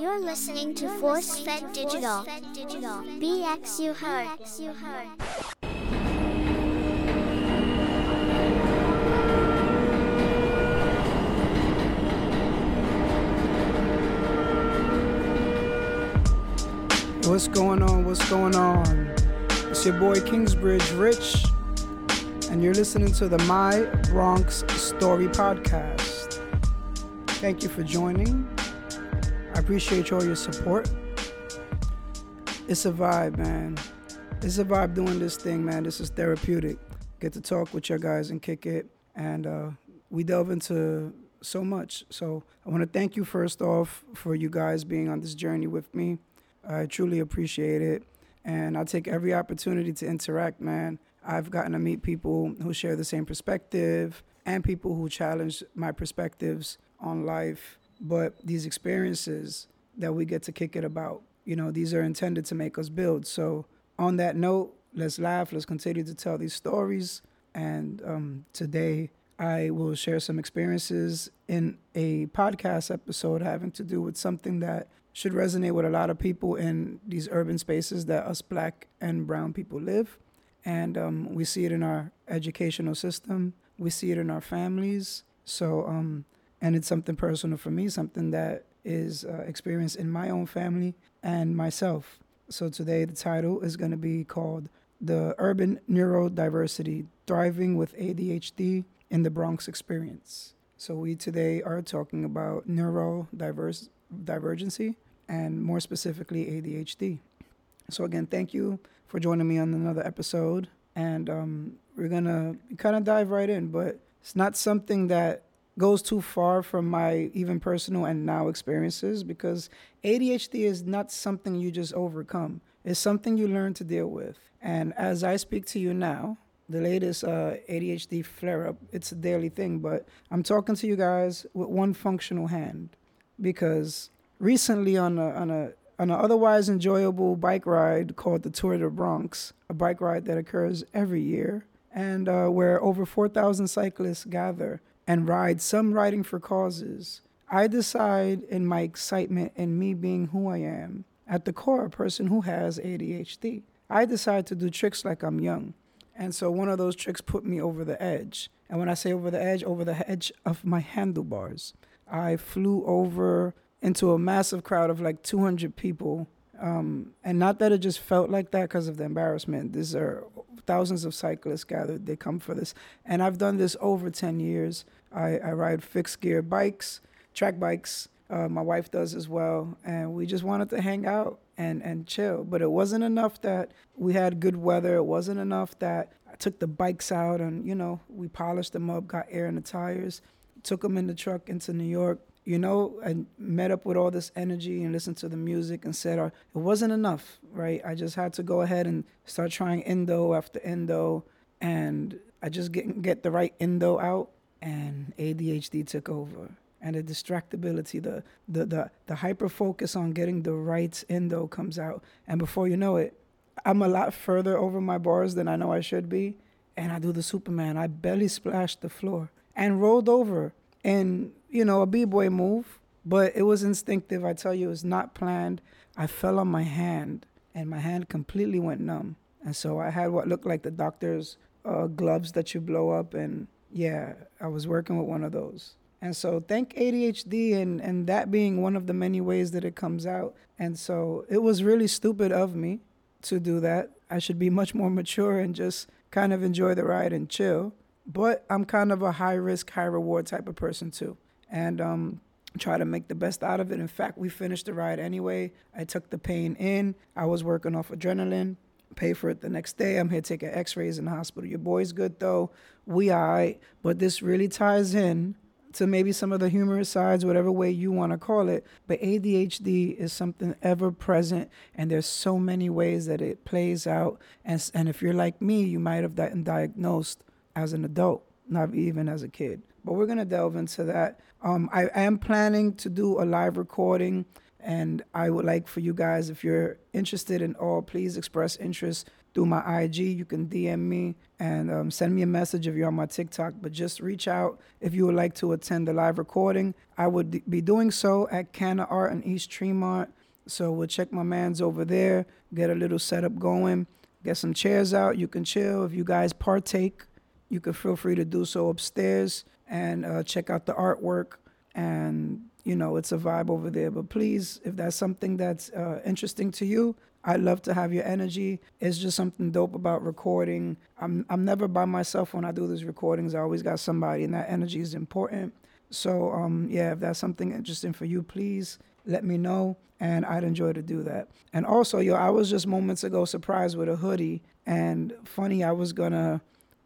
You're listening to Force Fed Digital. BX you heard. What's going on? What's going on? It's your boy Kingsbridge Rich, and you're listening to the My Bronx Story Podcast. Thank you for joining. I appreciate all your support. It's a vibe, man. It's a vibe doing this thing, man. This is therapeutic. Get to talk with your guys and kick it, and uh, we delve into so much. So I want to thank you first off for you guys being on this journey with me. I truly appreciate it. And I take every opportunity to interact, man. I've gotten to meet people who share the same perspective and people who challenge my perspectives on life. But these experiences that we get to kick it about, you know, these are intended to make us build. So, on that note, let's laugh, let's continue to tell these stories. And um, today, I will share some experiences in a podcast episode having to do with something that should resonate with a lot of people in these urban spaces that us black and brown people live. And um, we see it in our educational system, we see it in our families. So, um, and it's something personal for me, something that is uh, experienced in my own family and myself. So, today the title is going to be called The Urban Neurodiversity Thriving with ADHD in the Bronx Experience. So, we today are talking about neurodiverse divergency and more specifically ADHD. So again, thank you for joining me on another episode, and um, we're gonna kind of dive right in. But it's not something that goes too far from my even personal and now experiences because ADHD is not something you just overcome. It's something you learn to deal with. And as I speak to you now, the latest uh, ADHD flare up, it's a daily thing, but I'm talking to you guys with one functional hand because recently on a on a on an otherwise enjoyable bike ride called the Tour de Bronx, a bike ride that occurs every year, and uh, where over 4,000 cyclists gather and ride, some riding for causes. I decide, in my excitement and me being who I am, at the core, a person who has ADHD, I decide to do tricks like I'm young. And so one of those tricks put me over the edge. And when I say over the edge, over the edge of my handlebars. I flew over into a massive crowd of like 200 people. Um, and not that it just felt like that because of the embarrassment. These are thousands of cyclists gathered. They come for this. And I've done this over 10 years. I, I ride fixed gear bikes, track bikes. Uh, my wife does as well. And we just wanted to hang out and, and chill. But it wasn't enough that we had good weather. It wasn't enough that I took the bikes out and, you know, we polished them up, got air in the tires, took them in the truck into New York you know, and met up with all this energy and listened to the music and said, uh, it wasn't enough, right? I just had to go ahead and start trying endo after endo, and I just didn't get the right endo out, and ADHD took over, and the distractibility, the the the the hyper focus on getting the right endo comes out, and before you know it, I'm a lot further over my bars than I know I should be, and I do the Superman. I belly splashed the floor and rolled over and you know a b-boy move. But it was instinctive. I tell you it was not planned. I fell on my hand and my hand completely went numb. And so i had what looked like the doctor's uh, gloves that you blow up and yeah i was working with one of those and so thank adhd and, and that being one of the many ways that it comes out and so it was really stupid of me to do that i should be much more mature and just kind of enjoy the ride and chill but I'm kind of a high risk, high reward type of person too. And um, try to make the best out of it. In fact, we finished the ride anyway. I took the pain in. I was working off adrenaline. Pay for it the next day. I'm here taking x-rays in the hospital. Your boy's good though. We all right. But this really ties in to maybe some of the humorous sides, whatever way you want to call it. But ADHD is something ever present, and there's so many ways that it plays out. And, and if you're like me, you might have gotten diagnosed as an adult, not even as a kid. But we're gonna delve into that. Um, I am planning to do a live recording, and I would like for you guys, if you're interested in all, please express interest through my IG. You can DM me and um, send me a message if you're on my TikTok. But just reach out if you would like to attend the live recording. I would be doing so at Canna Art in East Tremont. So we'll check my man's over there, get a little setup going, get some chairs out. You can chill. If you guys partake, you can feel free to do so upstairs and uh, check out the artwork. And you know it's a vibe over there. But please, if that's something that's uh, interesting to you, I'd love to have your energy. It's just something dope about recording. I'm I'm never by myself when I do these recordings. I always got somebody, and that energy is important. So um yeah, if that's something interesting for you, please let me know, and I'd enjoy to do that. And also, yo, I was just moments ago surprised with a hoodie, and funny, I was gonna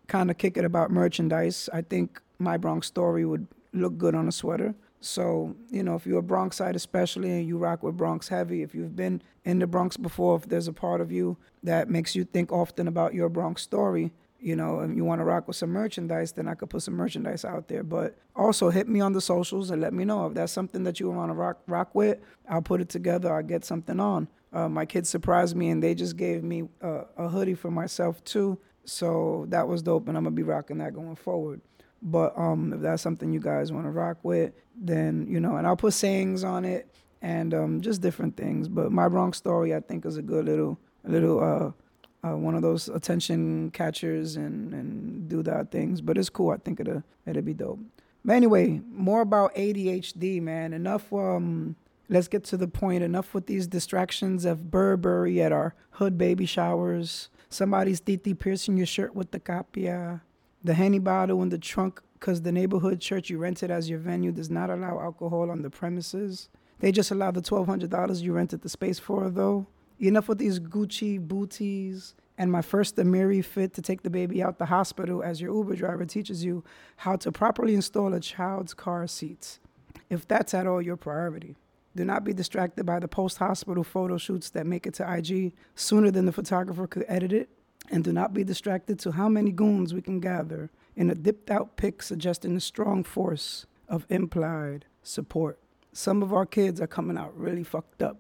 kind of kick it about merchandise. I think my Bronx story would look good on a sweater. So, you know, if you're a Bronxite, especially and you rock with Bronx heavy, if you've been in the Bronx before, if there's a part of you that makes you think often about your Bronx story, you know, and you want to rock with some merchandise, then I could put some merchandise out there. But also hit me on the socials and let me know if that's something that you want to rock rock with. I'll put it together. I'll get something on. Uh, my kids surprised me and they just gave me a, a hoodie for myself too. So that was dope, and I'm gonna be rocking that going forward. But um, if that's something you guys want to rock with, then you know, and I'll put sayings on it and um, just different things. But my Bronx story, I think, is a good little, little, uh, uh, one of those attention catchers and and do that things. But it's cool. I think it'll it'll be dope. But anyway, more about ADHD, man. Enough. Um, let's get to the point. Enough with these distractions of Burberry at our hood baby showers. Somebody's titi piercing your shirt with the capia the Henny bottle in the trunk because the neighborhood church you rented as your venue does not allow alcohol on the premises. They just allow the $1,200 you rented the space for, though. Enough with these Gucci booties and my first Amiri fit to take the baby out the hospital as your Uber driver teaches you how to properly install a child's car seats, if that's at all your priority. Do not be distracted by the post hospital photo shoots that make it to IG sooner than the photographer could edit it and do not be distracted to how many goons we can gather in a dipped out pic suggesting a strong force of implied support. Some of our kids are coming out really fucked up,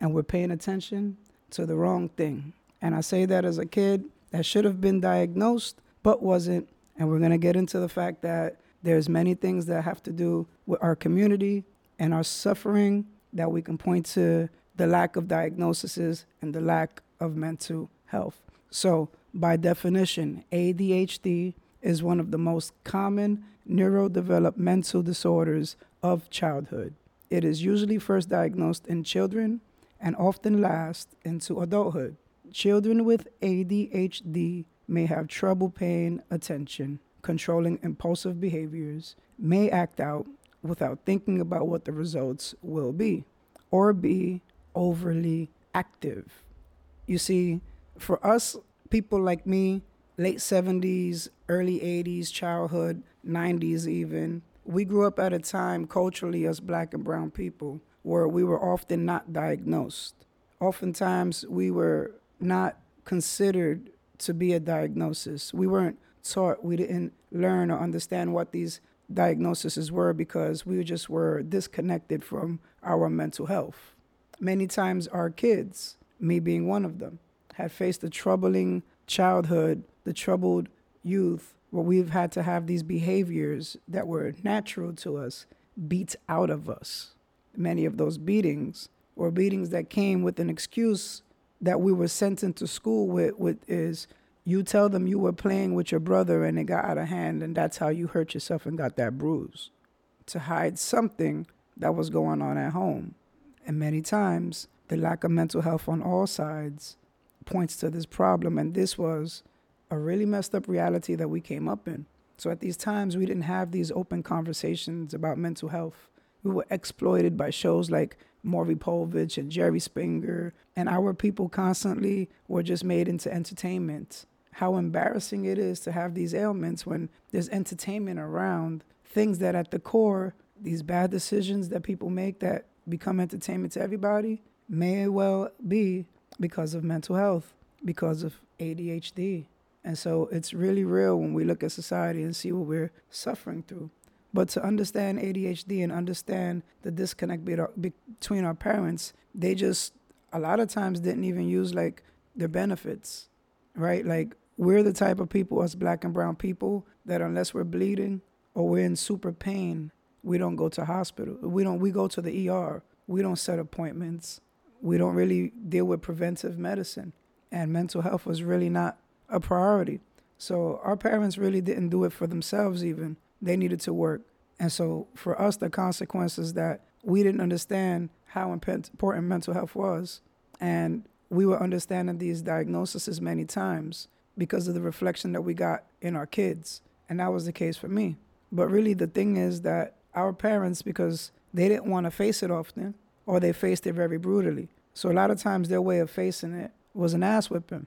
and we're paying attention to the wrong thing. And I say that as a kid that should have been diagnosed but wasn't. And we're going to get into the fact that there's many things that have to do with our community and our suffering that we can point to the lack of diagnoses and the lack of mental health. So, by definition, ADHD is one of the most common neurodevelopmental disorders of childhood. It is usually first diagnosed in children and often lasts into adulthood. Children with ADHD may have trouble paying attention, controlling impulsive behaviors, may act out without thinking about what the results will be, or be overly active. You see, for us people like me, late 70s, early 80s, childhood, 90s even, we grew up at a time culturally as black and brown people where we were often not diagnosed. Oftentimes, we were not considered to be a diagnosis. We weren't taught, we didn't learn or understand what these diagnoses were because we just were disconnected from our mental health. Many times, our kids, me being one of them, had faced a troubling childhood, the troubled youth, where we've had to have these behaviors that were natural to us beat out of us. Many of those beatings were beatings that came with an excuse that we were sent into school with, with is you tell them you were playing with your brother and it got out of hand and that's how you hurt yourself and got that bruise to hide something that was going on at home. And many times, the lack of mental health on all sides points to this problem. And this was a really messed up reality that we came up in. So at these times, we didn't have these open conversations about mental health. We were exploited by shows like Maury Povich and Jerry Springer, and our people constantly were just made into entertainment. How embarrassing it is to have these ailments when there's entertainment around, things that at the core, these bad decisions that people make that become entertainment to everybody may well be because of mental health, because of ADHD. And so it's really real when we look at society and see what we're suffering through. But to understand ADHD and understand the disconnect between our parents, they just a lot of times didn't even use like their benefits. right? Like we're the type of people, us black and brown people, that unless we're bleeding or we're in super pain, we don't go to hospital. We don't. We go to the ER. We don't set appointments. We don't really deal with preventive medicine, and mental health was really not a priority. So our parents really didn't do it for themselves. Even they needed to work, and so for us, the consequences that we didn't understand how important mental health was, and we were understanding these diagnoses many times because of the reflection that we got in our kids, and that was the case for me. But really, the thing is that our parents, because they didn't want to face it often, or they faced it very brutally. So a lot of times, their way of facing it was an ass whipping,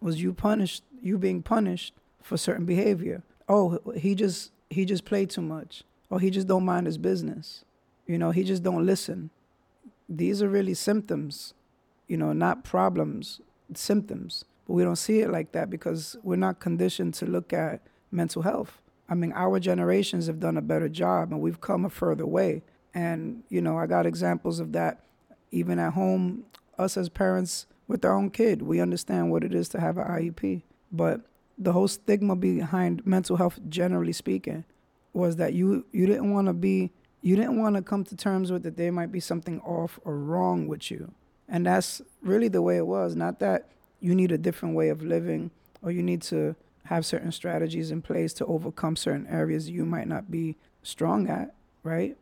was you punished, you being punished for certain behavior. Oh, he just he just played too much, or he just don't mind his business. You know, he just don't listen. These are really symptoms, you know, not problems, symptoms. But we don't see it like that because we're not conditioned to look at mental health. I mean, our generations have done a better job and we've come a further way. And, you know, I got examples of that even at home, us as parents with our own kid, we understand what it is to have an IEP. But the whole stigma behind mental health, generally speaking, was that you, you didn't want to be, you didn't want to come to terms with that there might be something off or wrong with you. And that's really the way it was. Not that you need a different way of living or you need to have certain strategies in place to overcome certain areas you might not be strong at, right?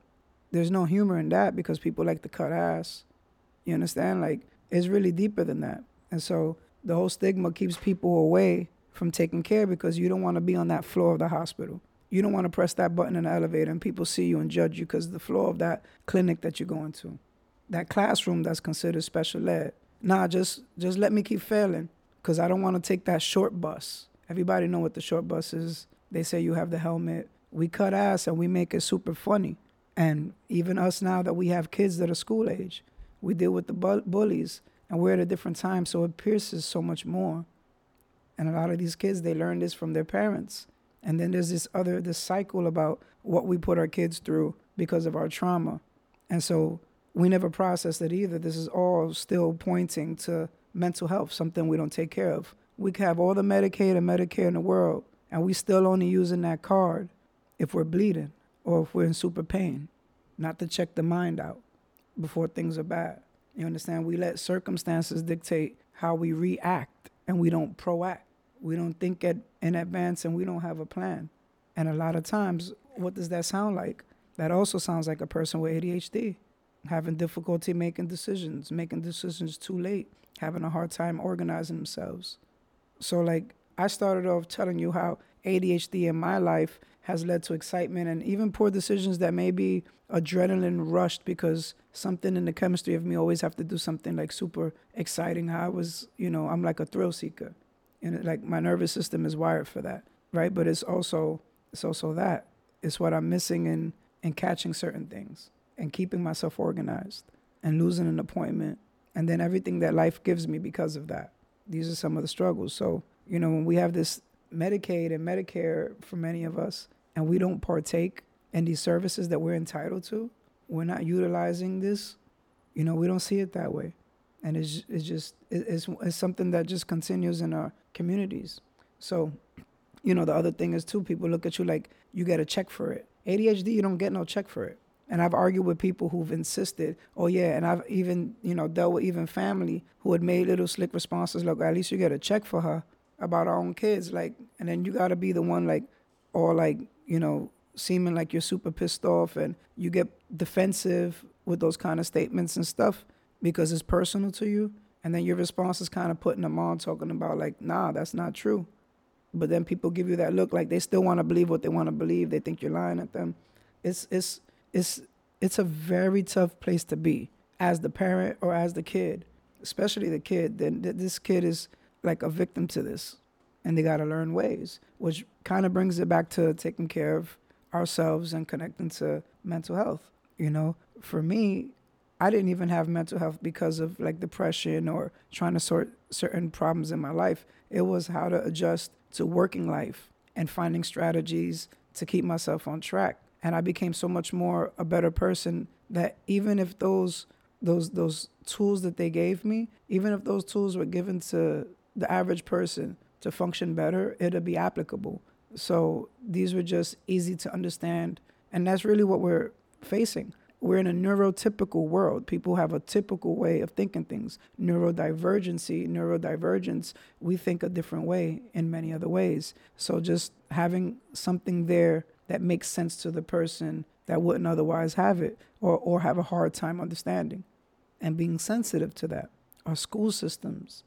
There's no humor in that because people like to cut ass. You understand? Like, it's really deeper than that. And so the whole stigma keeps people away from taking care because you don't want to be on that floor of the hospital. You don't want to press that button in the elevator and people see you and judge you because the floor of that clinic that you're going to, that classroom that's considered special ed. Nah, just just let me keep failing because I don't want to take that short bus. Everybody know what the short bus is. They say you have the helmet. We cut ass and we make it super funny. And even us now that we have kids that are school age, we deal with the bu- bullies and we're at a different time, so it pierces so much more. And a lot of these kids, they learn this from their parents. And then there's this other this cycle about what we put our kids through because of our trauma. And so we never process it either. This is all still pointing to mental health, something we don't take care of. We have all the Medicaid and Medicare in the world, and we still only using that card if we're bleeding or if we're in super pain, not to check the mind out before things are bad. You understand? We let circumstances dictate how we react and we don't proact. We don't think at, in advance and we don't have a plan. And a lot of times, what does that sound like? That also sounds like a person with ADHD, having difficulty making decisions, making decisions too late, having a hard time organizing themselves. So, like, I started off telling you how ADHD in my life has led to excitement and even poor decisions that may be adrenaline rushed because something in the chemistry of me always have to do something like super exciting. I was, you know, I'm like a thrill seeker. And like my nervous system is wired for that, right? But it's also it's also that. It's what I'm missing in in catching certain things and keeping myself organized and losing an appointment and then everything that life gives me because of that. These are some of the struggles. So, you know, when we have this Medicaid and Medicare for many of us, and we don't partake in these services that we're entitled to, we're not utilizing this, you know, we don't see it that way. And it's, it's just, it's, it's something that just continues in our communities. So, you know, the other thing is too, people look at you like you get a check for it. ADHD, you don't get no check for it. And I've argued with people who've insisted, oh yeah, and I've even, you know, dealt with even family who had made little slick responses like, at least you get a check for her about our own kids, like, and then you gotta be the one like, or like, you know, seeming like you're super pissed off and you get defensive with those kind of statements and stuff because it's personal to you. And then your response is kind of putting them on, talking about like, nah, that's not true. But then people give you that look like they still want to believe what they want to believe. They think you're lying at them. It's it's it's it's a very tough place to be as the parent or as the kid, especially the kid. Then this kid is like a victim to this, and they got to learn ways, which kind of brings it back to taking care of ourselves and connecting to mental health. You know, for me, I didn't even have mental health because of like depression or trying to sort certain problems in my life. It was how to adjust to working life and finding strategies to keep myself on track. And I became so much more a better person that even if those those those tools that they gave me, even if those tools were given to the average person to function better, it'll be applicable. So these were just easy to understand. And that's really what we're facing. We're in a neurotypical world. People have a typical way of thinking things. Neurodivergency, neurodivergence, we think a different way in many other ways. So just having something there that makes sense to the person that wouldn't otherwise have it or, or have a hard time understanding and being sensitive to that. Our school systems,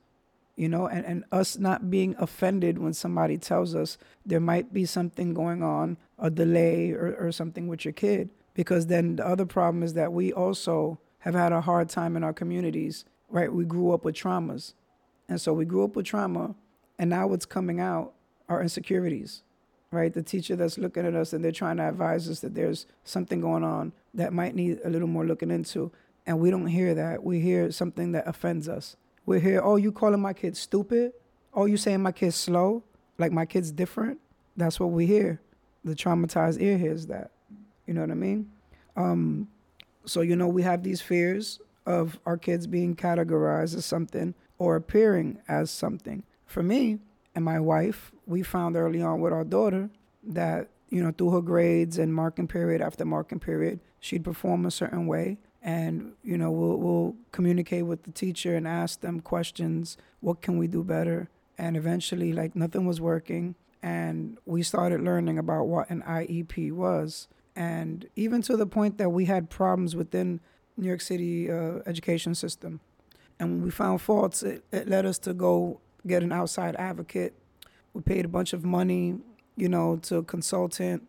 you know, and, and us not being offended when somebody tells us there might be something going on, a delay or, or something with your kid. Because then the other problem is that we also have had a hard time in our communities, right? We grew up with traumas. And so we grew up with trauma, and now what's coming out are insecurities, right? The teacher that's looking at us and they're trying to advise us that there's something going on that might need a little more looking into. And we don't hear that. We hear something that offends us. We hear, oh, you calling my kid stupid? Oh, you saying my kid's slow? Like my kid's different? That's what we hear. The traumatized ear hears that. You know what I mean? Um, so, you know, we have these fears of our kids being categorized as something or appearing as something. For me and my wife, we found early on with our daughter that, you know, through her grades and marking period after marking period, she'd perform a certain way. And, you know, we'll, we'll communicate with the teacher and ask them questions. What can we do better? And eventually, like, nothing was working. And we started learning about what an IEP was and even to the point that we had problems within New York City uh, education system. And when we found faults, it, it led us to go get an outside advocate. We paid a bunch of money, you know, to a consultant.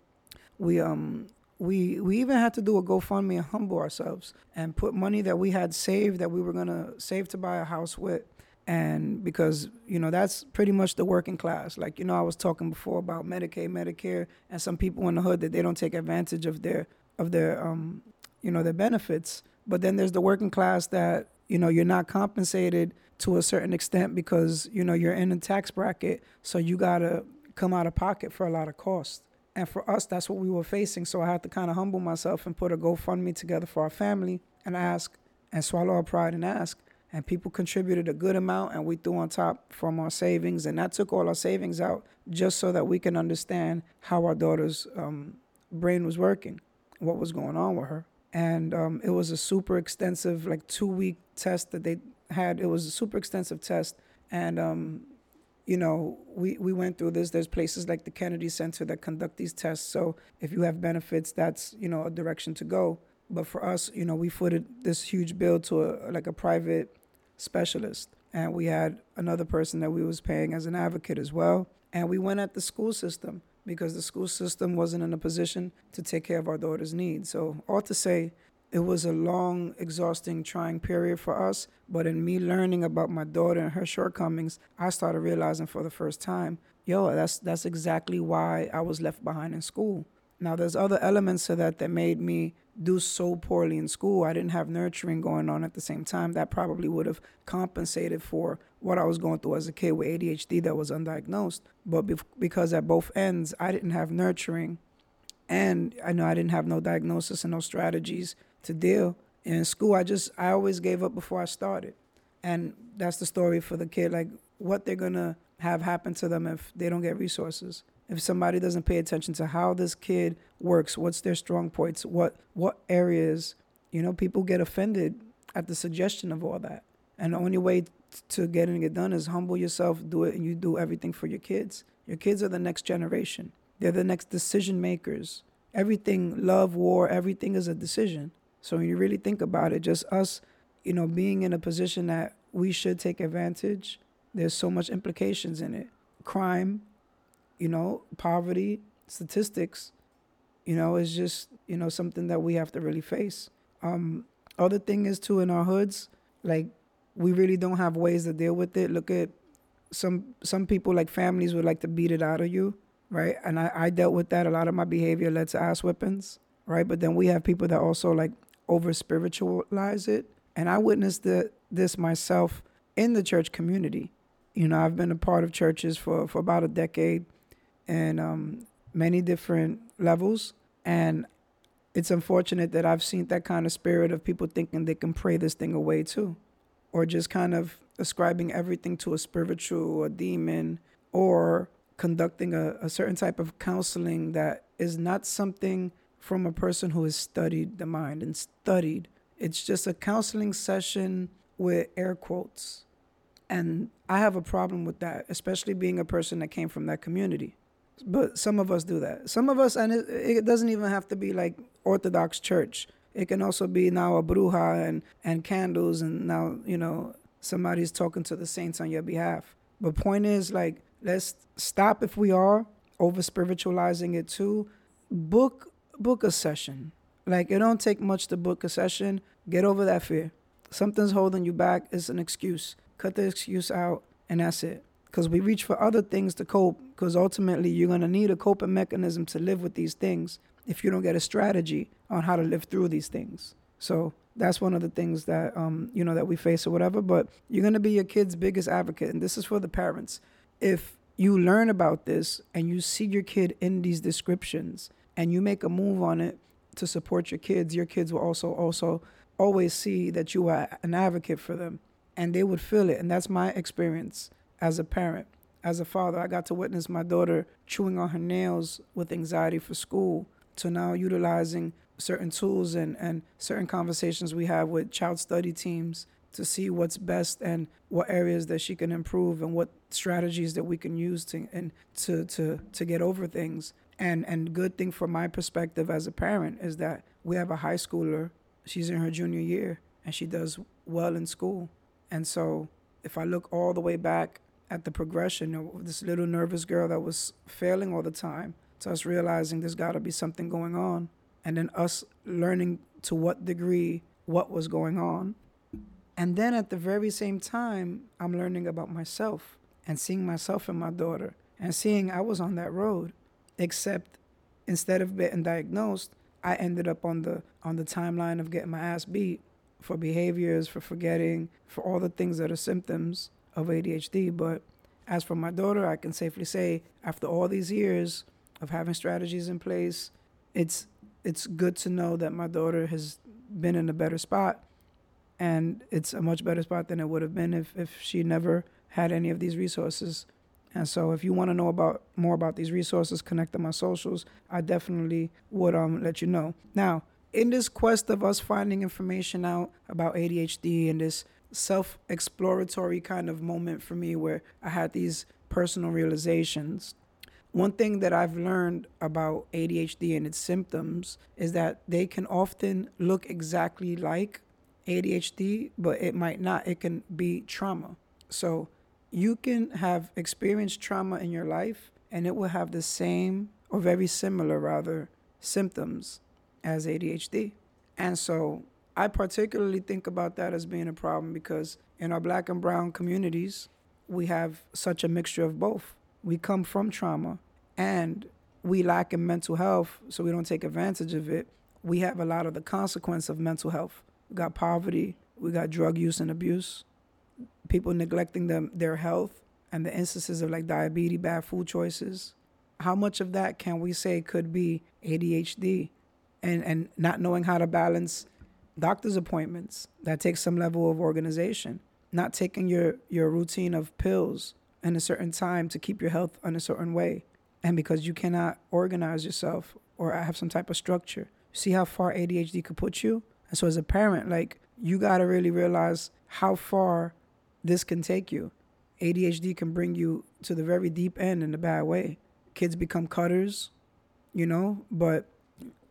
We um we we even had to do a GoFundMe and humble ourselves and put money that we had saved that we were gonna save to buy a house with. And because you know that's pretty much the working class. Like you know i was talking before about medicaid medicare and some people in the hood that they don't take advantage of their of their um you know their benefits. But then there's the working class that you know you're not compensated to a certain extent because you know you're in a tax bracket. So you gotta come out of pocket for a lot of costs and for us that's what we were facing. So i had to kind of humble myself and put a gofundme together for our family and ask and swallow our pride and ask. And people contributed a good amount and we threw on top from our savings. And that took all our savings out just so that we can understand how our daughter's um, brain was working what was going on with her. And um, it was a super extensive like two week test that they had. It was a super extensive test. And um, you know we, we went through this there's places like the kennedy center that conduct these tests so if you have benefits that's you know a direction to go but for us you know we footed this huge bill to a like a private specialist. And we had another person that we was paying as an advocate as well. And we went at the school system because the school system wasn't in a position to take care of our daughter's needs. So all to say, it was a long, exhausting, trying period for us. But in me learning about my daughter and her shortcomings, I started realizing for the first time, yo, that's that's exactly why I was left behind in school. Now there's other elements to that that made me do so poorly in school. I didn't have nurturing going on at the same time. That probably would have compensated for what I was going through as a kid with ADHD that was undiagnosed. But because at both ends, I didn't have nurturing and I know I didn't have no diagnosis and no strategies to deal. In school, I just, I always gave up before I started. And that's the story for the kid, like what they're to have happen to them if they don't get resources if somebody doesn't pay attention to how this kid works, what's their strong points, what what areas, you know, people get offended at the suggestion of all that. And the only way to getting it done is humble yourself, do it, and you do everything for your kids. Your kids are the next generation. They're the next decision makers. Everything, love, war, everything is a decision. So when you really think about it, just us, you know, being in a position that we should take advantage, there's so much implications in it. Crime, you know, poverty, statistics, you know, is just, you know, something that we have to really face. Um, other thing is too in our hoods, like we really don't have ways to deal with it. Look at some some people like families would like to beat it out of you, right? And I, I dealt with that. A lot of my behavior led to ass whippings, right? But then we have people that also like over spiritualize it. And I witnessed the, this myself in the church community. You know, I've been a part of churches for, for about a decade and um, many different levels. And it's unfortunate that I've seen that kind of spirit of people thinking they can pray this thing away too, or just kind of ascribing everything to a spiritual, a demon, or conducting a, a certain type of counseling that is not something from a person who has studied the mind and studied. It's just a counseling session with air quotes. And I have a problem with that, especially being a person that came from that community. But some of us do that. Some of us, and it, it doesn't even have to be like Orthodox church. It can also be now a bruja and, and candles, and now, you know, somebody's talking to the saints on your behalf. But point is, like, let's stop if we are over spiritualizing it too. Book book a session. Like it don't take much to book a session. Get over that fear. Something's holding you back. It's an excuse. Cut the excuse out, and that's it. Because we reach for other things to cope. Because ultimately, you're gonna need a coping mechanism to live with these things if you don't get a strategy on how to live through these things. So that's one of the things that um, you know that we face or whatever. But you're gonna be your kid's biggest advocate, and this is for the parents if you learn about this and you see your kid in these descriptions and you make a move on it to support your kids, your kids will also also always see that you are an advocate for them and they would feel it. And that's my experience as a parent. As a father, I got to witness my daughter chewing on her nails with anxiety for school to now utilizing certain tools and, and certain conversations we have with child study teams to see what's best and what areas that she can improve and what strategies that we can use to and to to to get over things. And and good thing from my perspective as a parent is that we have a high schooler. She's in her junior year and she does well in school. And so if I look all the way back at the progression of this little nervous girl that was failing all the time, to us realizing there's got to be something going on, and then us learning to what degree what was going on and then at the very same time, I'm learning about myself and seeing myself and my daughter and seeing I was on that road, except instead of being diagnosed, I ended up on the on the timeline of getting my ass beat for behaviors, for forgetting, for all the things that are symptoms of ADHD. But as for my daughter, I can safely say after all these years of having strategies in place, it's it's good to know that my daughter has been in a better spot and it's a much better spot than it would have been if, if she never had any of these resources. And so, if you want to know about more about these resources, connect to my socials. I definitely would um let you know. Now, in this quest of us finding information out about ADHD and this self-exploratory kind of moment for me, where I had these personal realizations. One thing that I've learned about ADHD and its symptoms is that they can often look exactly like ADHD, but it might not. It can be trauma. So you can have experienced trauma in your life and it will have the same or very similar rather symptoms as ADHD. And so I particularly think about that as being a problem because in our black and brown communities, we have such a mixture of both. We come from trauma and we lack in mental health, so we don't take advantage of it. We have a lot of the consequence of mental health. We got poverty. We got drug use and abuse. People neglecting them, their health and the instances of like diabetes, bad food choices. How much of that can we say could be ADHD and, and not knowing how to balance doctor's appointments? That takes some level of organization. Not taking your, your routine of pills in a certain time to keep your health in a certain way. And because you cannot organize yourself or have some type of structure. See how far ADHD could put you? And so as a parent, like you got to really realize how far this can take you. ADHD can bring you to the very deep end in a bad way. Kids become cutters, you know, but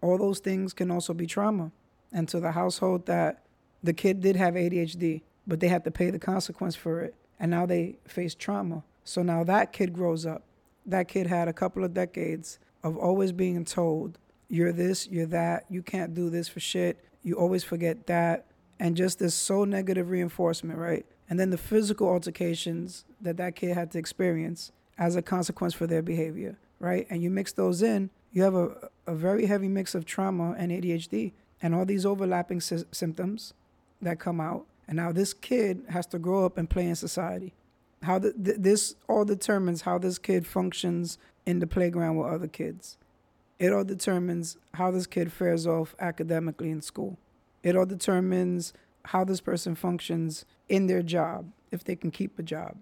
all those things can also be trauma. And to the household that the kid did have ADHD, but they had to pay the consequence for it. And now they face trauma. So now that kid grows up. That kid had a couple of decades of always being told, you're this, you're that, you can't do this for shit, you always forget that. And just this so negative reinforcement, right? And then the physical altercations that that kid had to experience as a consequence for their behavior, right? And you mix those in, you have a, a very heavy mix of trauma and ADHD and all these overlapping sy- symptoms that come out. And now this kid has to grow up and play in society. How the, th- this all determines how this kid functions in the playground with other kids. It all determines how this kid fares off academically in school. It all determines how this person functions in their job, if they can keep a job.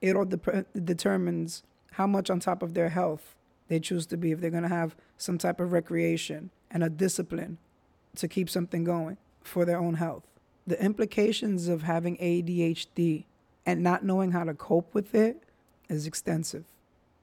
It all de- determines how much on top of their health they choose to be, if they're going to have some type of recreation and a discipline to keep something going for their own health. The implications of having ADHD and not knowing how to cope with it is extensive.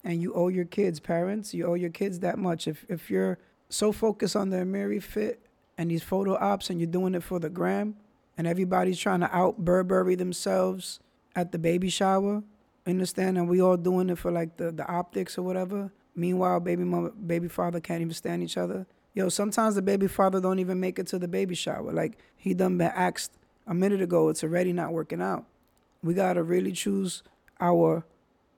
And you owe your kids, parents, you owe your kids that much. If, if you're so focused on the Amiri fit and these photo ops and you're doing it for the gram and everybody's trying to out Burberry themselves at the baby shower, understand? And we all doing it for like the, the optics or whatever. Meanwhile, baby mama, baby father can't even stand each other. Yo, sometimes the baby father don't even make it to the baby shower. Like he done been asked a minute ago, it's already not working out. We gotta really choose our,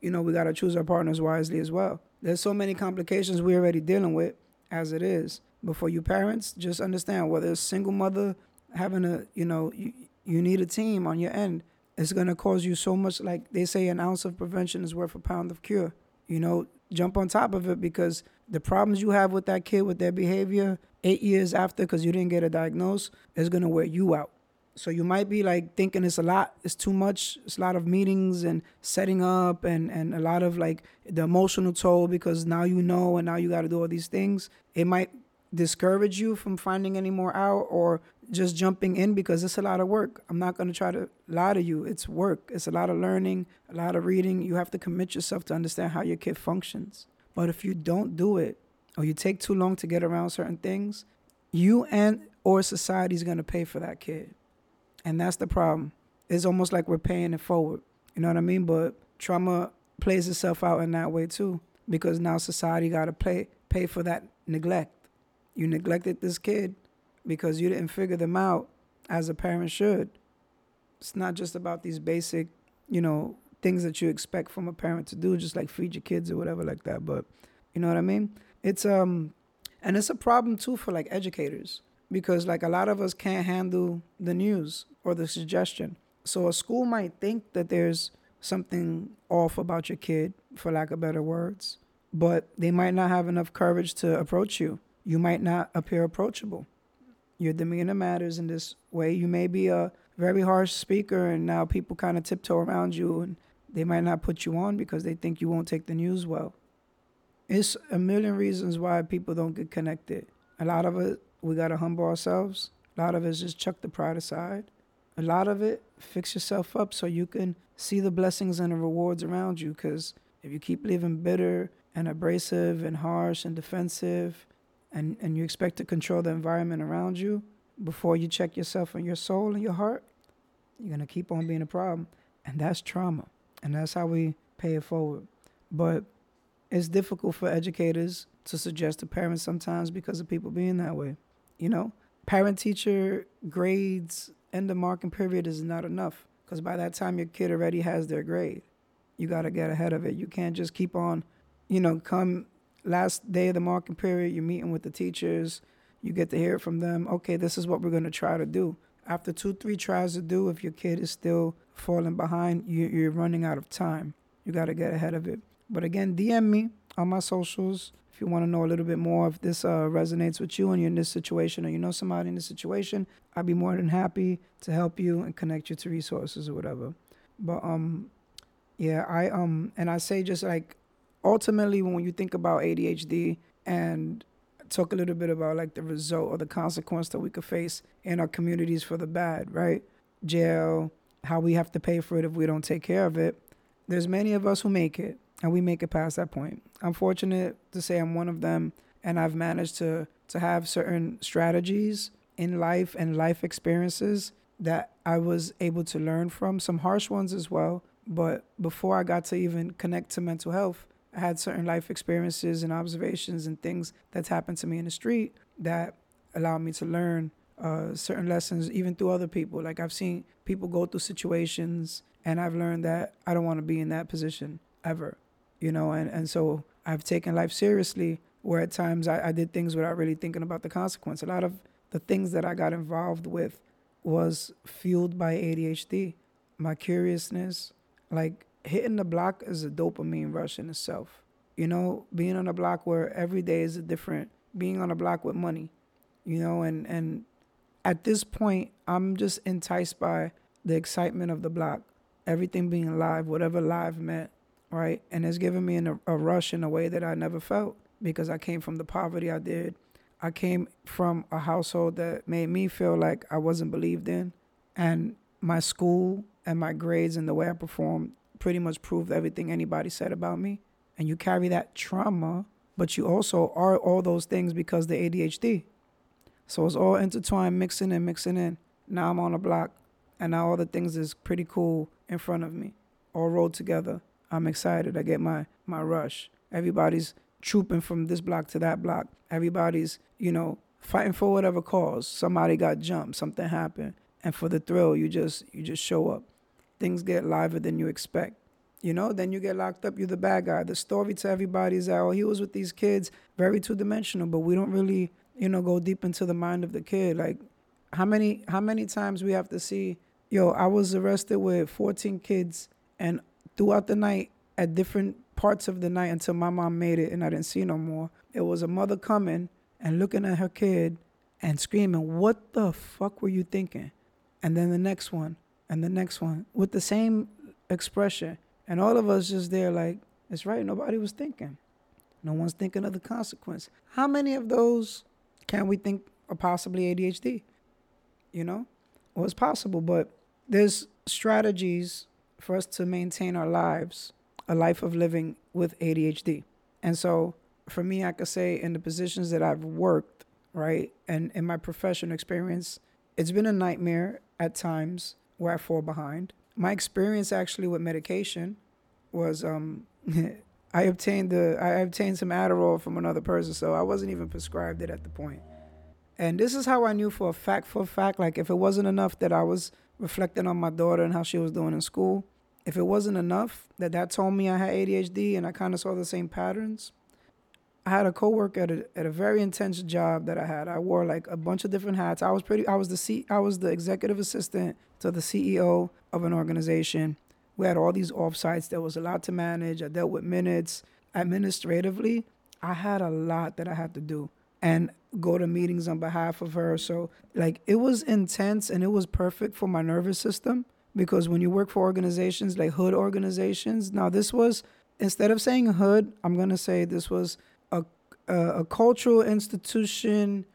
you know, we gotta choose our partners wisely as well. There's so many complications we're already dealing with as it is. But for you parents, just understand whether it's single mother having a, you know, you, you need a team on your end. It's gonna cause you so much. Like they say, an ounce of prevention is worth a pound of cure. You know, jump on top of it because the problems you have with that kid with their behavior eight years after because you didn't get a diagnosis is gonna wear you out. So you might be like thinking it's a lot, it's too much, it's a lot of meetings and setting up and, and a lot of like the emotional toll because now you know and now you got to do all these things. It might discourage you from finding any more out or just jumping in because it's a lot of work. I'm not going to try to lie to you. It's work. It's a lot of learning, a lot of reading. You have to commit yourself to understand how your kid functions. But if you don't do it or you take too long to get around certain things, you and or society is going to pay for that kid. And that's the problem. It's almost like we're paying it forward. You know what I mean? But trauma plays itself out in that way too, because now society got to pay pay for that neglect. You neglected this kid because you didn't figure them out as a parent should. It's not just about these basic, you know, things that you expect from a parent to do, just like feed your kids or whatever like that. But you know what I mean? It's um, and it's a problem too for like educators because like a lot of us can't handle the news or the suggestion. So a school might think that there's something off about your kid, for lack of better words, but they might not have enough courage to approach you. You might not appear approachable. Your demeanor matters in this way. You may be a very harsh speaker, and now people kind of tiptoe around you, and they might not put you on because they think you won't take the news well. It's a million reasons why people don't get connected. A lot of it, we got to humble ourselves. A lot of it is just chuck the pride aside a lot of it, fix yourself up so you can see the blessings and the rewards around you. Because if you keep living bitter and abrasive and harsh and defensive, and, and you expect to control the environment around you before you check yourself and your soul and your heart, you're going to keep on being a problem. And that's trauma. And that's how we pay it forward. But it's difficult for educators to suggest to parents sometimes because of people being that way. You know, parent teacher grades end of marking period is not enough because by that time your kid already has their grade. You got to get ahead of it. You can't just keep on, you know, come last day of the marking period, you're meeting with the teachers, you get to hear from them. Okay, this is what we're going to try to do. After two, three tries to do, if your kid is still falling behind, you, are running out of time. You got to get ahead of it. But again, DM me on my socials you want to know a little bit more if this uh, resonates with you and you're in this situation or you know somebody in this situation, I'd be more than happy to help you and connect you to resources or whatever. But um, yeah, I um, and I say just like ultimately when you think about ADHD and talk a little bit about like the result or the consequence that we could face in our communities for the bad, right? Jail, how we have to pay for it if we don't take care of it. There's many of us who make it and we make it past that point. I'm fortunate to say I'm one of them, and I've managed to to have certain strategies in life and life experiences that I was able to learn from. Some harsh ones as well, but before I got to even connect to mental health, I had certain life experiences and observations and things that's happened to me in the street that allowed me to learn uh, certain lessons, even through other people. Like I've seen people go through situations, and I've learned that I don't want to be in that position ever you know, and, and so I've taken life seriously where at times I, I did things without really thinking about the consequence. A lot of the things that I got involved with was fueled by ADHD, my curiousness. Like hitting the block is a dopamine rush in itself. You know, being on a block where every day is a different, being on a block with money, you know, and, and at this point, I'm just enticed by the excitement of the block, everything being live, whatever live meant right? And it's given me a, a rush in a way that I never felt because I came from the poverty I did. I came from a household that made me feel like I wasn't believed in. And my school and my grades and the way I performed pretty much proved everything anybody said about me. And you carry that trauma, but you also are all those things because the ADHD. So it's all intertwined, mixing and mixing in. Now I'm on a block, and now all the things is pretty cool in front of me, all rolled together. I'm excited. I get my my rush. Everybody's trooping from this block to that block. Everybody's, you know, fighting for whatever cause. Somebody got jumped, something happened, and for the thrill, you just you just show up. Things get liver than you expect. You know, then you get locked up. You're the bad guy. The story to everybody is that oh, he was with these kids, very two dimensional, but we don't really, you know, go deep into the mind of the kid. Like, how many how many times we have to see, yo, I was arrested with 14 kids, and throughout the night, at different parts of the night until my mom made it and I didn't see no more, it was a mother coming and looking at her kid and screaming, What the fuck were you thinking? And then the next one, and the next one, with the same expression. And all of us just there, like, it's right, nobody was thinking. No one's thinking of the consequence. How many of those can we think are possibly ADHD? You know? Well, it's possible, but there's strategies for us to maintain our lives, a life of living with ADHD. And so for me, I could say in the positions that I've worked, right, and in my professional experience, it's been a nightmare at times where I fall behind. My experience actually with medication was um, I obtained the I obtained some Adderall from another person, so I wasn't even prescribed it at the point. And this is how I knew for a fact, for a fact, like if it wasn't enough that I was reflecting on my daughter and how she was doing in school, if it wasn't enough that that told me I had ADHD and I kind of saw the same patterns, I had a coworker at a, at a very intense job that I had. I wore like a bunch of different hats. I was pretty. I was the C. I was the executive assistant to the CEO of an organization. We had all these offsites. There was a lot to manage. I dealt with minutes. Administratively, I had a lot that I had to do and go to meetings on behalf of her. So like it was intense and it was perfect for my nervous system because when you work for organizations like hood organizations, now this was instead of saying hood, I'm gonna say this was a a, a cultural institution,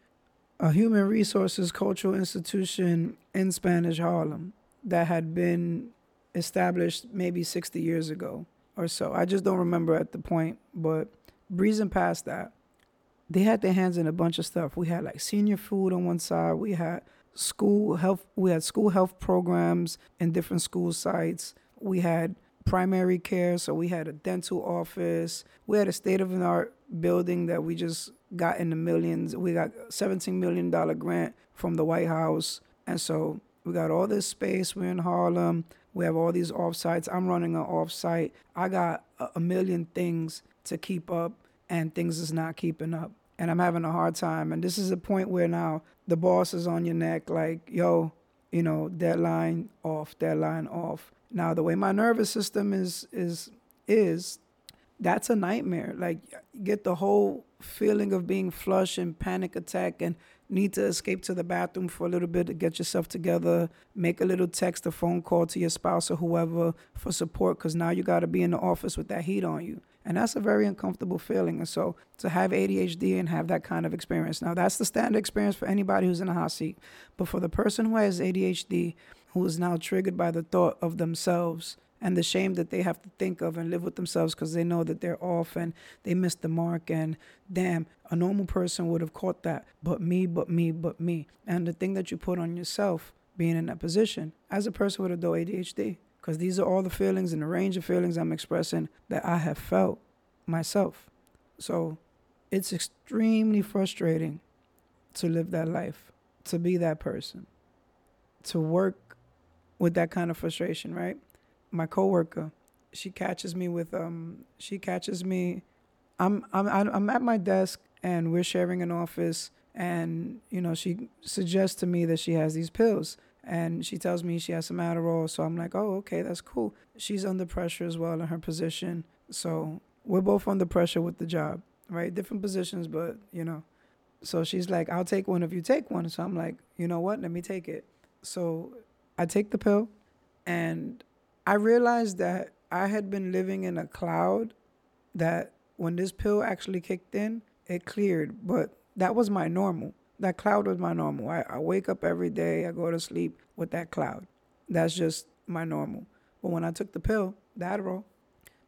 a human resources cultural institution in Spanish Harlem that had been established maybe 60 years ago or so. I just don't remember at the point, but breezing past that, they had their hands in a bunch of stuff. We had like senior food on one side. We had school health we had school health programs in different school sites. We had primary care so we had a dental office. We had a state of the art building that we just got in the millions. We got 17 million dollar grant from the white house. And so we got all this space. We're in harlem. We have all these offsites i'm running an offsite i got a million things to keep up and things is not keeping up and i'm having a hard time and this is a point where now the boss is on your neck like, yo, you know, deadline off, deadline off. Now the way my nervous system is is is that's a nightmare. Like get the whole feeling of being flush and panic attack and need to escape to the bathroom for a little bit to get yourself together, make a little text, a phone call to your spouse or whoever for support because now you got to be in the office with that heat on you. And that's a very uncomfortable feeling. And so to have ADHD and have that kind of experience, now that's the standard experience for anybody who's in a hot seat. But for the person who has ADHD, who is now triggered by the thought of themselves and the shame that they have to think of and live with themselves because they know that they're off and they missed the mark and damn a normal person would have caught that but me but me but me and the thing that you put on yourself being in that position as a person with adult adhd because these are all the feelings and the range of feelings I'm expressing that I have felt myself. So it's extremely frustrating to live that life, to be that person, to work with that kind of frustration, right? My coworker, she catches me with um she catches me I'm I'm I'm at my desk and we're sharing an office and you know she suggests to me that she has these pills and she tells me she has some Adderall. So I'm like, oh, okay, that's cool. She's under pressure as well in her position. So we're both under pressure with the job, right? Different positions, but you know. So she's like, I'll take one if you take one. So I'm like, you know what? Let me take it. So I take the pill and I realized that I had been living in a cloud that when this pill actually kicked in, it cleared. But that was my normal. That cloud was my normal. I, I wake up every day, I go to sleep with that cloud. That's just my normal. But when I took the pill, the Adderall,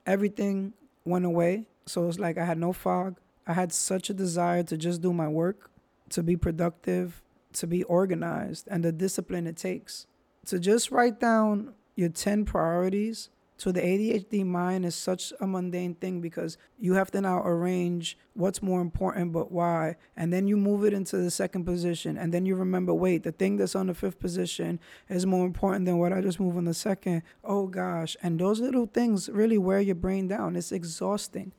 everything went away. So it's like I had no fog. I had such a desire to just do my work, to be productive, to be organized, and the discipline it takes. To just write down your 10 priorities so the ADHD mind is such a mundane thing because you have to now arrange what's more important but why. And then you move it into the second position. And then you remember, wait, the thing that's on the fifth position is more important than what I just moved on the second. Oh gosh. And those little things really wear your brain down. It's exhausting.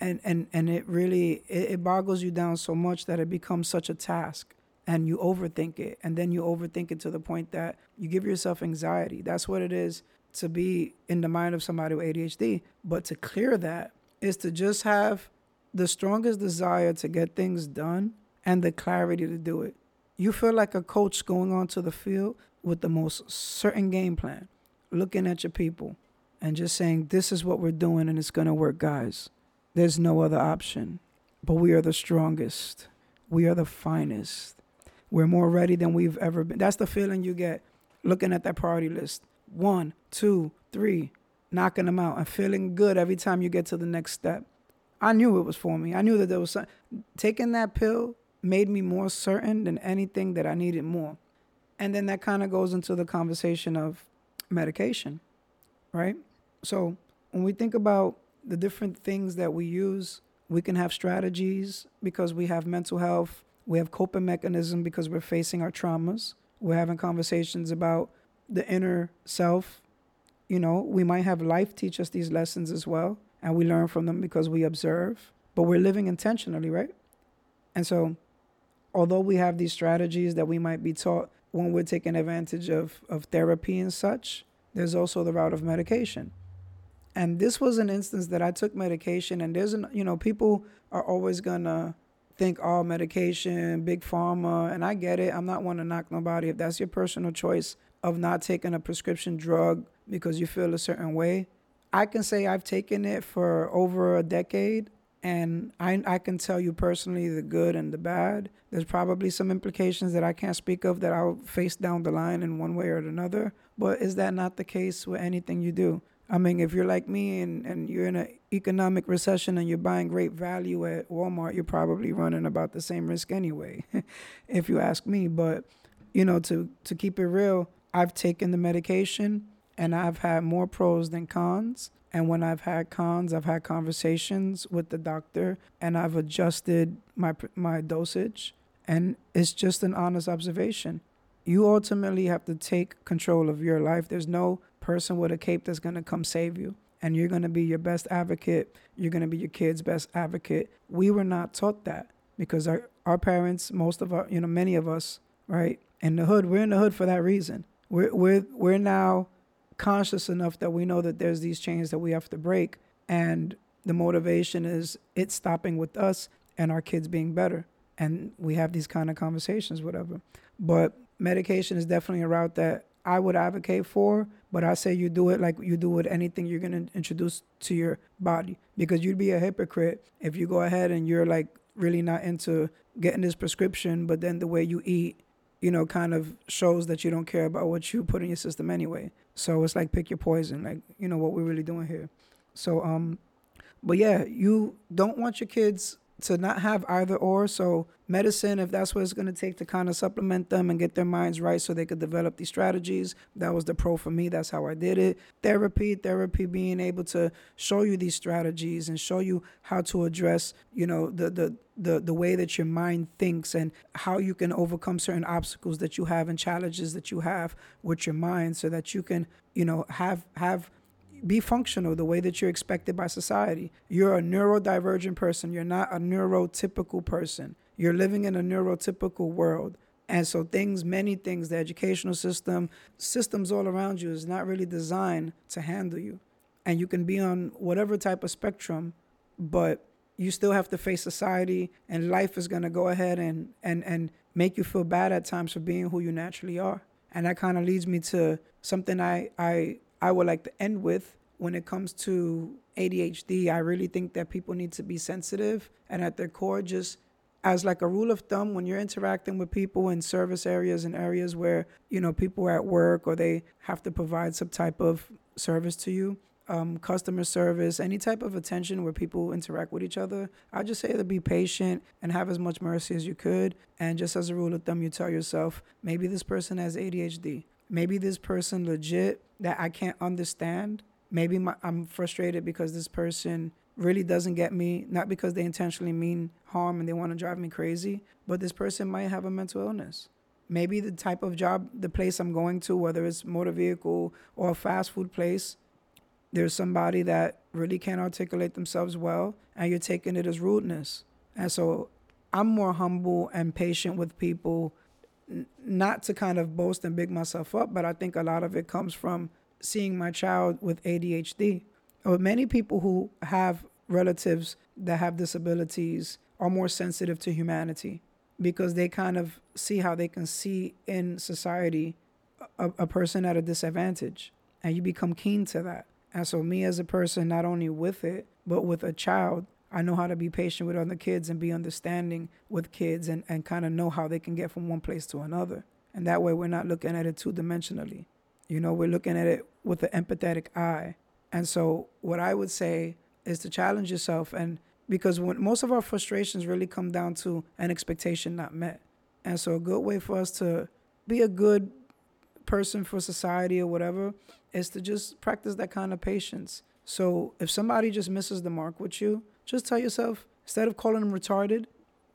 And and, and it really it, it boggles you down so much that it becomes such a task and you overthink it and then you overthink it to the point that you give yourself anxiety that's what it is to be in the mind of somebody with ADHD. But to clear that is to just have the strongest desire to get things done and the clarity to do it. You feel like a coach going onto the field with the most certain game plan, looking at your people and just saying, This is what we're doing and it's going to work, guys. There's no other option. But we are the strongest. We are the finest. We're more ready than we've ever been. That's the feeling you get looking at that priority list one, two, three, knocking them out and feeling good every time you get to the next step. I knew it was for me. I knew that there was some, taking that pill made me more certain than anything that I needed more. And then that kind of goes into the conversation of medication, right? So when we think about the different things that we use, we can have strategies because we have mental health, we have coping mechanism because we're facing our traumas. We're having conversations about the inner self. You know, we might have life teach us these lessons as well, and we learn from them because we observe, but we're living intentionally, right? And so, although we have these strategies that we might be taught when we're taking advantage of, of therapy and such, there's also the route of medication. And this was an instance that I took medication, and there's an, you know, people are always gonna think all oh, medication, big pharma, and I get it. I'm not one to knock nobody. If that's your personal choice, of not taking a prescription drug because you feel a certain way. I can say I've taken it for over a decade and I, I can tell you personally the good and the bad. There's probably some implications that I can't speak of that I'll face down the line in one way or another. But is that not the case with anything you do? I mean, if you're like me and, and you're in an economic recession and you're buying great value at Walmart, you're probably running about the same risk anyway, if you ask me. But, you know, to, to keep it real, I've taken the medication and I've had more pros than cons. And when I've had cons, I've had conversations with the doctor and I've adjusted my my dosage. And it's just an honest observation. You ultimately have to take control of your life. There's no person with a cape that's going to come save you. And you're going to be your best advocate. You're going to be your kid's best advocate. We were not taught that because our, our parents, most of our, you know, many of us, right, in the hood, we're in the hood for that reason we're we're we're now conscious enough that we know that there's these chains that we have to break and the motivation is it stopping with us and our kids being better and we have these kind of conversations whatever. But medication is definitely a route that i would advocate for but i say you do it like you do with anything you're going to introduce to your body because you'd be a hypocrite if you go ahead and you're like really not into getting this prescription but then the way you eat you know, kind of shows that you don't care about what you put in your system anyway. So it's like pick your poison, like, you know, what we're really doing here. So, um, but yeah, you don't want your kids to not have either or. So medicine, if that's what it's going to take to kind of supplement them and get their minds right so they could develop these strategies, that was the pro for me. That's how I did it. Therapy, therapy being able to show you these strategies and show you how to address, you know, the the the, the way that your mind thinks and how you can overcome certain obstacles that you have and challenges that you have with your mind so that you can, you know, have have be functional the way that you're expected by society. You're a neurodivergent person. You're not a neurotypical person. You're living in a neurotypical world. And so things, many things, the educational system, systems all around you is not really designed to handle you. And you can be on whatever type of spectrum, but you still have to face society and life is gonna go ahead and and and make you feel bad at times for being who you naturally are. And that kind of leads me to something I I I would like to end with, when it comes to ADHD, I really think that people need to be sensitive and at their core, just as like a rule of thumb, when you're interacting with people in service areas and areas where, you know, people are at work or they have to provide some type of service to you, um, customer service, any type of attention where people interact with each other, I just say to be patient and have as much mercy as you could. And just as a rule of thumb, you tell yourself, maybe this person has ADHD. Maybe this person legit that I can't understand. Maybe my, I'm frustrated because this person really doesn't get me, not because they intentionally mean harm and they want to drive me crazy, but this person might have a mental illness. Maybe the type of job, the place I'm going to, whether it's motor vehicle or a fast food place, there's somebody that really can't articulate themselves well and you're taking it as rudeness. And so I'm more humble and patient with people, not to kind of boast and big myself up, but I think a lot of it comes from seeing my child with ADHD. Or uh, many people who have relatives that have disabilities are more sensitive to humanity because they kind of see how they can see in society a, a person at a disadvantage and you become keen to that and so, me as a person, not only with it, but with a child, I know how to be patient with other kids and be understanding with kids and, and kind of know how they can get from one place to another. And that way, we're not looking at it two dimensionally. You know, we're looking at it with an empathetic eye. And so, what I would say is to challenge yourself. And because when most of our frustrations really come down to an expectation not met. And so, a good way for us to be a good person for society or whatever is to just practice that kind of patience. So if somebody just misses the mark with you, just tell yourself instead of calling them retarded,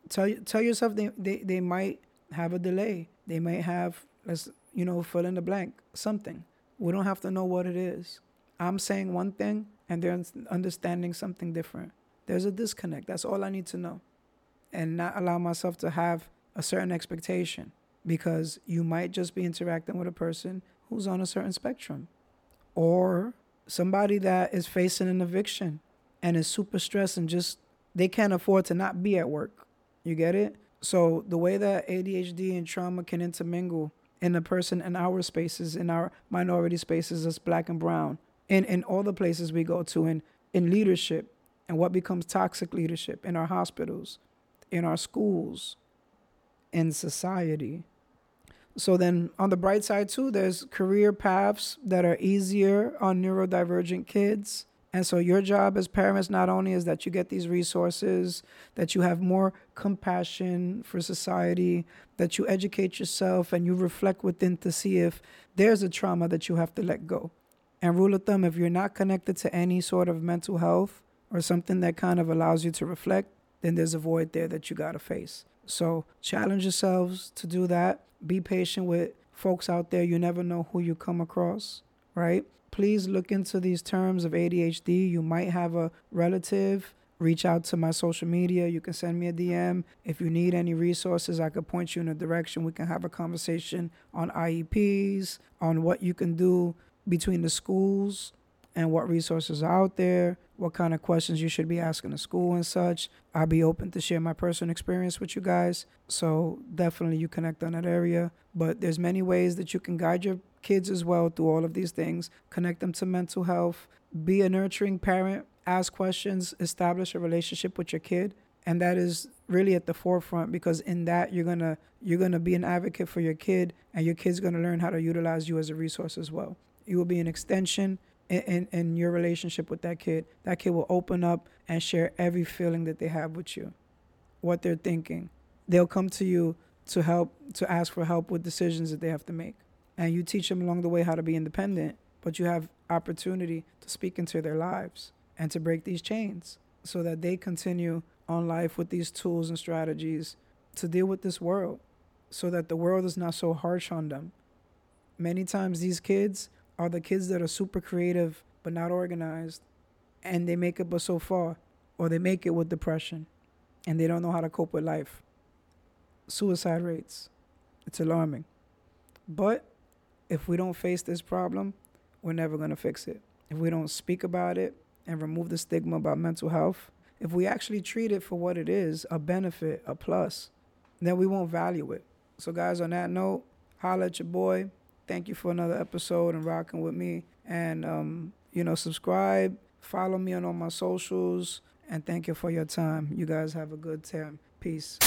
tell tell yourself they, they, they might have a delay. They might have let's you know fill in the blank something. We don't have to know what it is. I'm saying one thing and they're understanding something different. There's a disconnect. That's all I need to know, and not allow myself to have a certain expectation because you might just be interacting with a person who's on a certain spectrum or somebody that is facing an eviction and is super stressed and just they can't afford to not be at work. You get it? So the way that ADHD and trauma can intermingle in a person in our spaces, in our minority spaces as black and brown, in, in all the places we go to, in, in leadership, and what becomes toxic leadership in our hospitals, in our schools, in society. So then on the bright side too, there's career paths that are easier on neurodivergent kids. And so your job as parents not only is that you get these resources, that you have more compassion for society, that you educate yourself and you reflect within to see if there's a trauma that you have to let go. And rule of thumb, if you're not connected to any sort of mental health or something that kind of allows you to reflect, then there's a void there that you gotta face. So challenge yourselves to do that be patient with folks out there. You never know who you come across, right? Please look into these terms of ADHD. You might have a relative. Reach out to my social media. You can send me a DM. If you need any resources, I could point you in a direction. We can have a conversation on IEPs, on what you can do between the schools and what resources are out there, what kind of questions you should be asking the school and such. I'll be open to share my personal experience with you guys. So definitely you connect on that area. But there's many ways that you can guide your kids as well through all of these things. Connect them to mental health. Be a nurturing parent. Ask questions. Establish a relationship with your kid. And that is really at the forefront because in that you're gonna you're gonna be an advocate for your kid and your kid's gonna learn how to utilize you as a resource as well. You will be an extension in, in your relationship with that kid, that kid will open up and share every feeling that they have with you, what they're thinking. They'll come to you to help, to ask for help with decisions that they have to make. And you teach them along the way how to be independent, but you have opportunity to speak into their lives and to break these chains so that they continue on life with these tools and strategies to deal with this world so that the world is not so harsh on them. Many times these kids are the kids that are super creative but not organized and they make it but so far or they make it with depression and they don't know how to cope with life suicide rates it's alarming but if we don't face this problem we're never going to fix it if we don't speak about it and remove the stigma about mental health if we actually treat it for what it is a benefit a plus then we won't value it so guys on that note holla at your boy thank you for another episode and rocking with me. And um, you know, subscribe, follow me on all my socials, and thank you for your time. You guys have a good time. Peace.